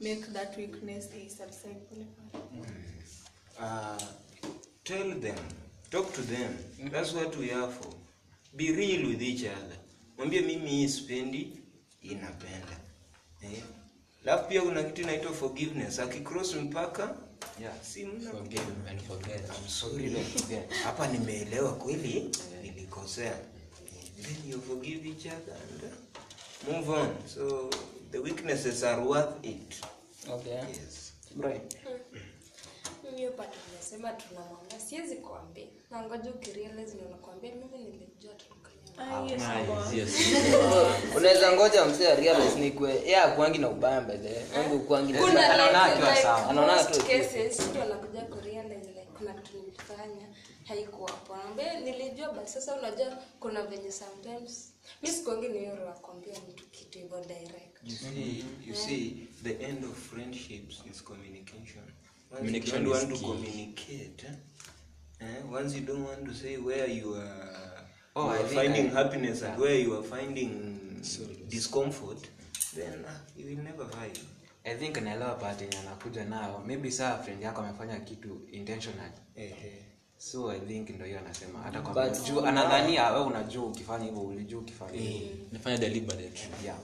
make that weakness subside pole pole uh, tell them talk to them. That's what we are for. Be real with each other. Mwambie mimi hii sipendi inapenda eh? pia kuna kitu inaitwa forgiveness. Akicross mpaka yeah. Si mna forgive and forget I'm sorry hapa nimeelewa kweli? Nilikosea. Then you forgive each other and uh, move on. So the weaknesses are worth it. Okay. Yes. Mimi hiyo part nimesema tunamwambia siwezi kuambia. Na ngoja ukirealize ndio nakwambia mimi nilijua tukanya Ah, yes, boss. yes unaweza ngoja msee realize ni kwe yeye akuangi na ubaya mbele wangu kuangi na kuna anaona akiwa sawa. Anaona tu cases mtu anakuja kurealize like kuna kitu nilifanya haikuwa hapo nilijua but sasa unajua kuna venye sometimes mi sikuangi ni hiyo roho mtu kitu hivyo direct You see, you see, the end of friendships is communication. Communication you want to communicate? Eh, once you don't want to say where you are, Oh, you I are finding I- happiness and where you are finding discomfort, then uh, you will never find. i think naelewa part yenye anakuja nayo. Maybe saa friend yako amefanya kitu intentional. Ehe. so i think ndo hiyo anasema. Hata kwa juu anadhania we unajua ukifanya hivyo ulijua ukifanya hivyo. Nafanya deliberate. Yeah.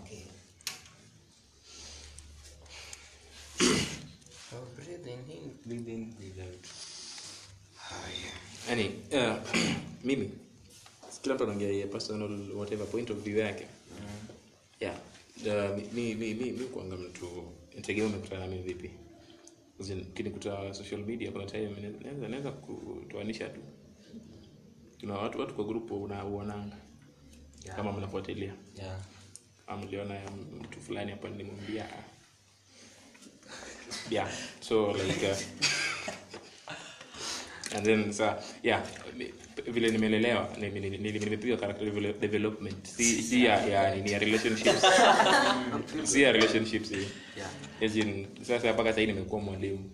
Oh, breathing in. breathe out oh, yeah. Any, uh, mimi kila mtu anaangalia personal whatever point of view yake. Yeah. Uh, mi, mi, mi, mi kuanga mtu nitegemea umekutana nami vipi? As in, ukinikuta social media kuna time naweza naweza kutoanisha tu. Kuna watu watu kwa grupu unauonanga Yeah. kama mnafuatilia. Yeah. Amliona mtu fulani hapa nilimwambia yeah. So like uh, and then sa yeah vile nimelelewa nime- nime- nime- nimepiga character development. Si, si ya, ya, ni ya relationships. Si ya relationships hii yeah. As in, sasa mpaka sahii nimekuwa mwalimu.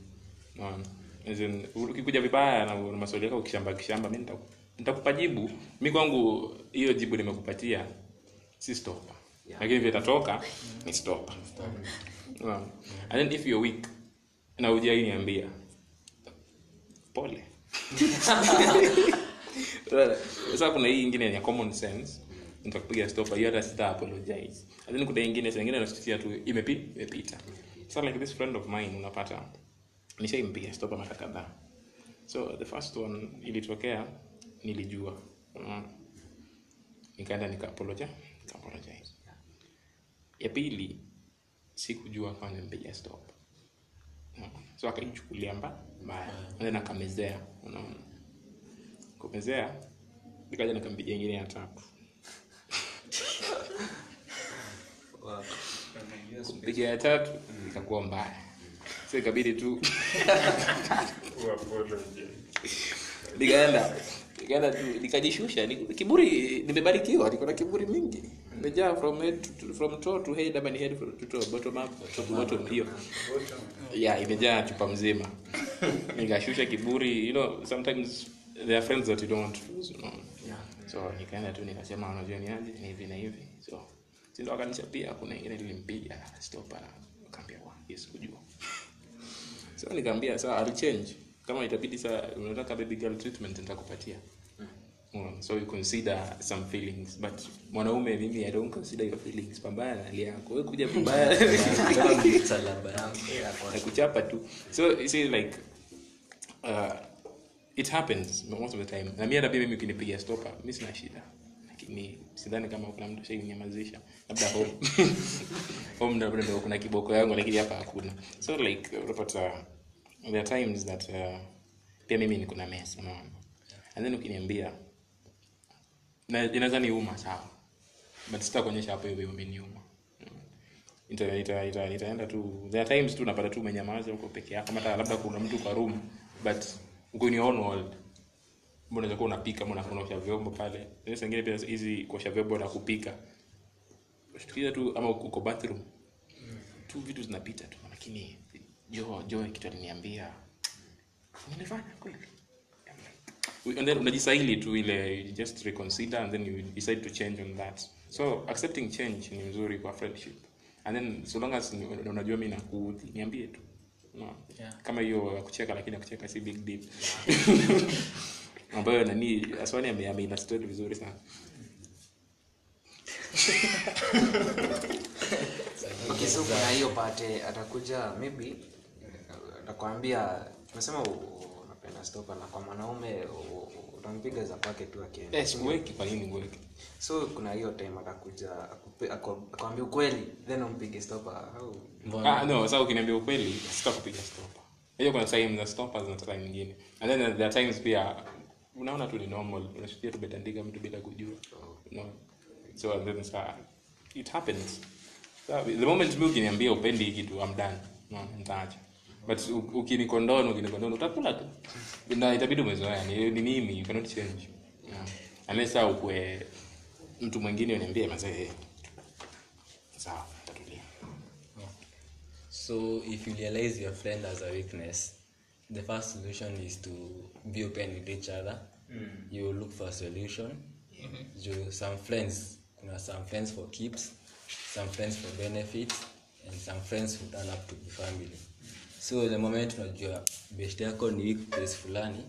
Unaona? As in, ukikuja vibaya na maswali yako kishamba kishamba mi nitaku- nitakupa jibu. Mi kwangu hiyo jibu nimekupatia si stop Yeah. lakini vile itatoka ni stop and then if you're weak na ujai niambia pole? Sasa kuna hii ingine ya common sense. Nitakupiga stopa hiyo hata sita apologize. Lakini kuna ingine sengine nasikia tu imepi imepita. So like this friend of mine unapata nishaimpiga stopa mara kadhaa. So the first one ilitokea nilijua. Mm. nikaenda nika apologize nika apologize ya pili sikujua kama nimpiga stop? So akaichukulia mba mbaya. And then akamezea unaona. Kumezea nikaja nikampiga ingine ya tatu. Kumpiga ya tatu ikakuwa mbaya. So ikabidi tu. Nikaenda nikaenda tu nikajishusha kiburi nimebarikiwa niko na kiburi mingi imejaa from head to, from toe to head ama ni head to toe bottom up top to bottom hiyo yeah imejaa chupa mzima. Nikashusha kiburi you know sometimes there are friends that you don't want to lose you know. So nikaenda tu nikasema unajua ni aje? Ni hivi na hivi. So sindo akanichapia kuna ingine nilimpiga stop akaambia wa yes kujua so nikamwambia sawa change. Kama itabidi saa unataka baby girl treatment nitakupatia Mm, so you consider some feelings. But mwanaume mimi i don't consider your feelings. Pambana na hali yako. Wewe kuja pambana na kuchapa tu. So you see like uh, it happens most of the time. Na mimi hata pia mimi ukinipigia stopper mimi sina shida. Lakini sidhani kama kuna mtu shainyamazisha labda home. Home ndio ndio kuna kiboko yangu lakini hapa hakuna. So like unapata there are times that uh, pia mimi niko na mess unaona. And then ukiniambia na ni uma sawa. But sitakuonyesha hapo hiyo umeniuma ita, ita, ita, itaenda tu. There times tu napata tu umenyamaza huko peke yako hata labda kuna mtu kwa room but uko in your own world. Mbona unaweza kuwa unapika mbona unaosha vyombo pale? Sasa nyingine pia hizi kuosha vyombo na kupika. Shtukiza tu ama uko bathroom. Tu vitu zinapita tu lakini jo jo kitu aliniambia. Nilifanya kweli and then unajisahili tu ile you just reconsider and then you decide to change on that. So accepting change ni mzuri kwa friendship. And then so long as unajua mi nakuudhi niambie tu. No. Yeah. kama hiyo ya kucheka lakini akucheka si big deal. Ambayo nani aswani ame- vizuri sana. Okay, so kuna hiyo pate atakuja maybe atakwambia umesema u- u- stopa na kwa mwanaume utampiga za kwake tu akienda yes uweki kwa nini weki so kuna hiyo time atakuja akwambia ukweli then umpige stopa au Ah, no, sasa ukiniambia ukweli sitakupiga stopa Hiyo kuna time za stopa na time nyingine. And then there are times pia unaona tu ni normal. Unashukia tu betandika mtu bila kujua. No. So and then sa it happens. So, the moment mimi ukiniambia upendi hii kitu I'm done. No, nitaacha. But u- ukinikondona ukinikondona utakula tu. Na itabidi umezoea ni, ni mimi you cannot change. Yeah. Unless au kwe mtu mwingine uniambie mazee. Sawa, tatulia. So if you realize your friend has a weakness, the first solution is to be open with each other. You look for a solution. You, some friends, kuna some friends for keeps, some friends for benefits, and some friends who turn up to be family. So the moment unajua best yako ni place fulani,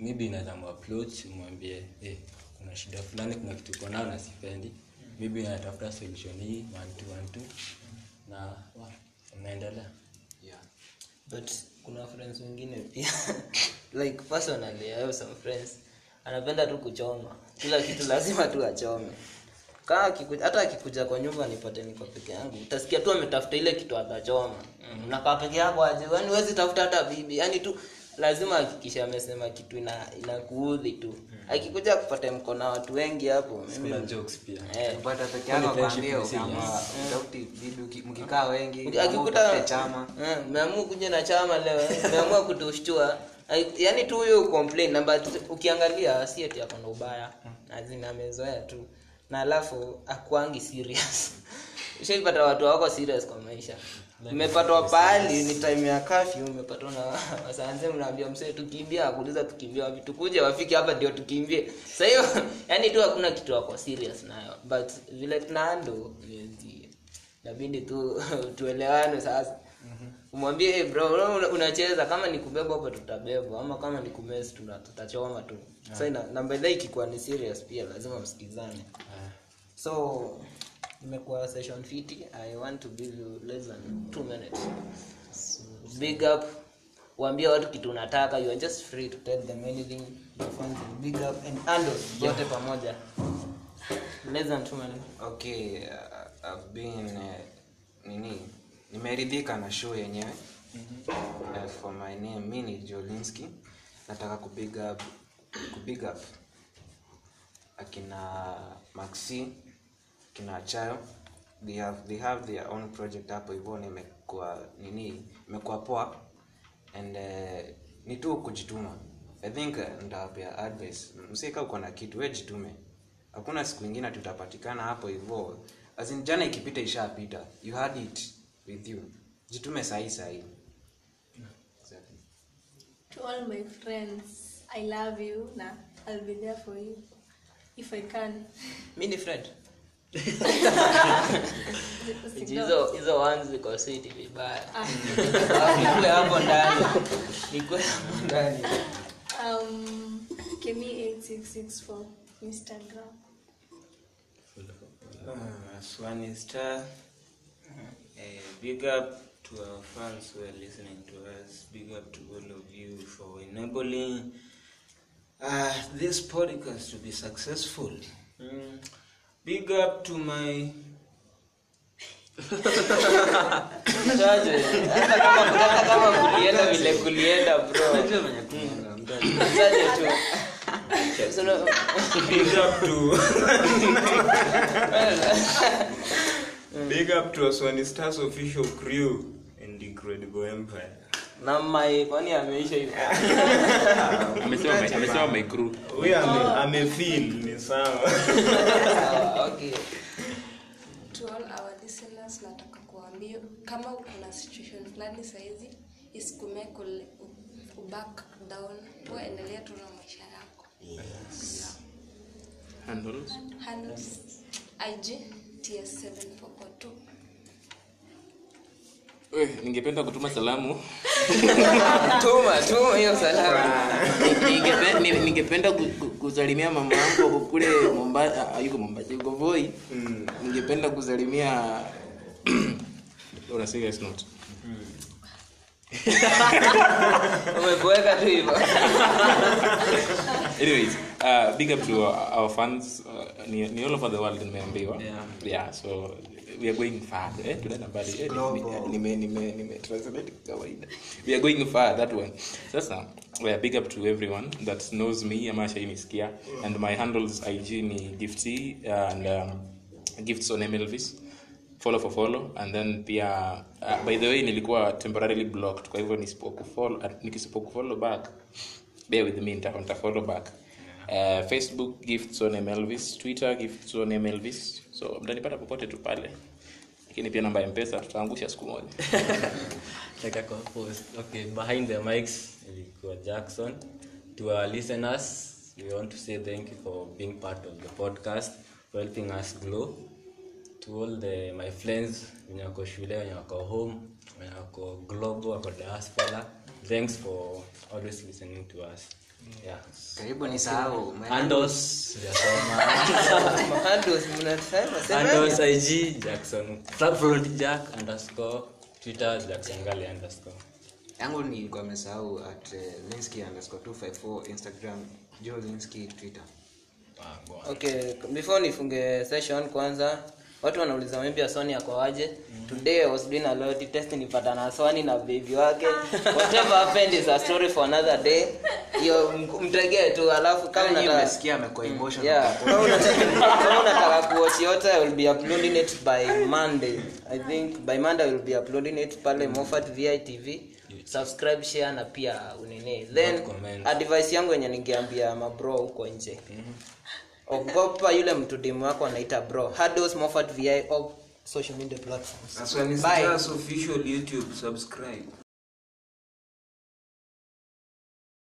maybe unaweza approach umwambie hey, kuna shida fulani, kuna kitu uko nayo na sipendi, maybe unatafuta solution hii one two one two na unaendelea. Yeah. but kuna friends wengine pia. Like personally I have some friends. Anapenda tu kuchoma. Kila kitu lazima tu achome kama akikuja hata akikuja kwa nyumba nipate niko peke yangu. Utasikia tu ametafuta ile kitu atachoma. Mm. unakaa peke yako aje? Yani huwezi tafuta hata bibi. Yani tu lazima hakikisha amesema kitu ina inakuudhi tu. Akikuja kupata mko na watu wengi hapo mimi kuna jokes pia. Eh, peke yako utafuti bibi mkikaa wengi akikuta akikuta chama. Eh, kuja na chama leo eh, kutushtua. Yaani tu huyo complain. Na ukiangalia si eti ako na ubaya. Lazima amezoea tu na alafu akuangi serious. Ushaipata watu wako serious kwa maisha. Umepatwa pahali ni time ya kafyu umepatwa na wasanze mnaambia msee tukimbia akuuliza tukimbia wapi? Tukuje wafike hapa ndio tukimbie. Sa hiyo yani tu hakuna kitu wako serious nayo. But vile tunaando nabidi tu tuelewane sasa. Umwambie hey bro unacheza kama ni kubebwa hapa tutabebwa ama kama ni kumesi tutachoma tu. Sa ina namba ile ikikuwa ni serious pia lazima msikizane so imekuwa session fiti. I want to give you less than two minutes. Big up. Waambie watu kitu unataka. You are just free to tell them anything big up. And ando zote pamoja. Less than two minutes. Okay uh, I've been uh, nini? Nimeridhika na show yenyewe. Uh, for my name mi ni jolinski. Nataka kubig up kubig up akina maxi akina chayo they have, they have their own project hapo hivyo nimekuwa imekuwa nini imekuwa poa and uh, ni tu kujituma i think uh, ndawapea advice msika uko na kitu we jitume hakuna siku ingine tutapatikana hapo hivyo As in, jana ikipita ishapita you had it with you jitume sahi sahi. exactly. To all my friends, I love you na I'll be there for you if I can. mi ni friend Usidao. Hizo hizo ones ziko siti vibaya nikwe hapo ndani nikwe hapo ndani Um, Kemi8664 Instagram. Uh, Swani Star. Big up to our fans who are listening to us. Big up to all of you for enabling uh, this podcast to be successful. Mm. Big up to my kama kulienda vile kulienda big up to big up to Swani Stars official crew and Incredible Empire. Na mai kwani ameisha hivyo amesema amesema my crew. We ame, amefeel ni sawa. Sawa, okay. To all our listeners nataka kuambia kama kuna situation fulani saizi isikume uback down uendelea tu na maisha yako. Handles? Handles. Ig ts742 Eh, ningependa kutuma salamu tuma tuma hiyo salamu Ningepe- ningependa ku- ku- kusalimia mama yangu kule Mombasa, ah, yuko Mombasa, yuko Voi. Ningependa kusalimia Una serious note? umekuweka tu hivyo Anyways, uh, big up to our, our fans uh, ni, ni all over the world nimeambiwa. Yeah. Yeah, so we are going far. Eh, tunaenda mbali. Eh, nime nime nime translate kawaida. We are going far that one. Sasa, we are big up to everyone that knows me ama shainisikia and my handles IG ni gifty and um, gifts on mlvis follow for follow and then pia uh, by the way nilikuwa temporarily blocked kwa hivyo nisipokufollow uh, nikisipokufollow back bear with me nitafollow back uh, facebook mlvis twitter mlvis so mtanipata popote tu pale. Lakini pia namba ya mpesa tutaangusha siku moja. Okay behind the mics ilikuwa jackson. To our listeners we want to say thank you for being part of the podcast for helping us grow. To all the my friends wenye wako shule wenye wako home wenye wako global wako diaspora thanks for always listening to us yeah karibu ni sahau ig jackson. Front jack underscore twitter jackson gali underscore. Yangu ni kwa mesahau at uh, linsky underscore 254 instagram joe linski twitter. Ah, okay before nifunge session kwanza watu wanauliza maybe sony ako aje? Today i was doing a loyalty test nipata na sony na baby wake. Whatever happened is a story for another day. Hiyo mtegee tu alafu kama Kama unataka amekuwa emotional. yeah. Kama unataka kama unataka kuwatch yote i will be uploading it by monday. I think by monday i will be uploading it pale Moffat VITV subscribe share na pia unini then advice yangu yenye ningeambia mabro huko nje ogopa yule mtu demu wako anaita bro Hados Moffat VI all social media platforms Bye. Official YouTube subscribe.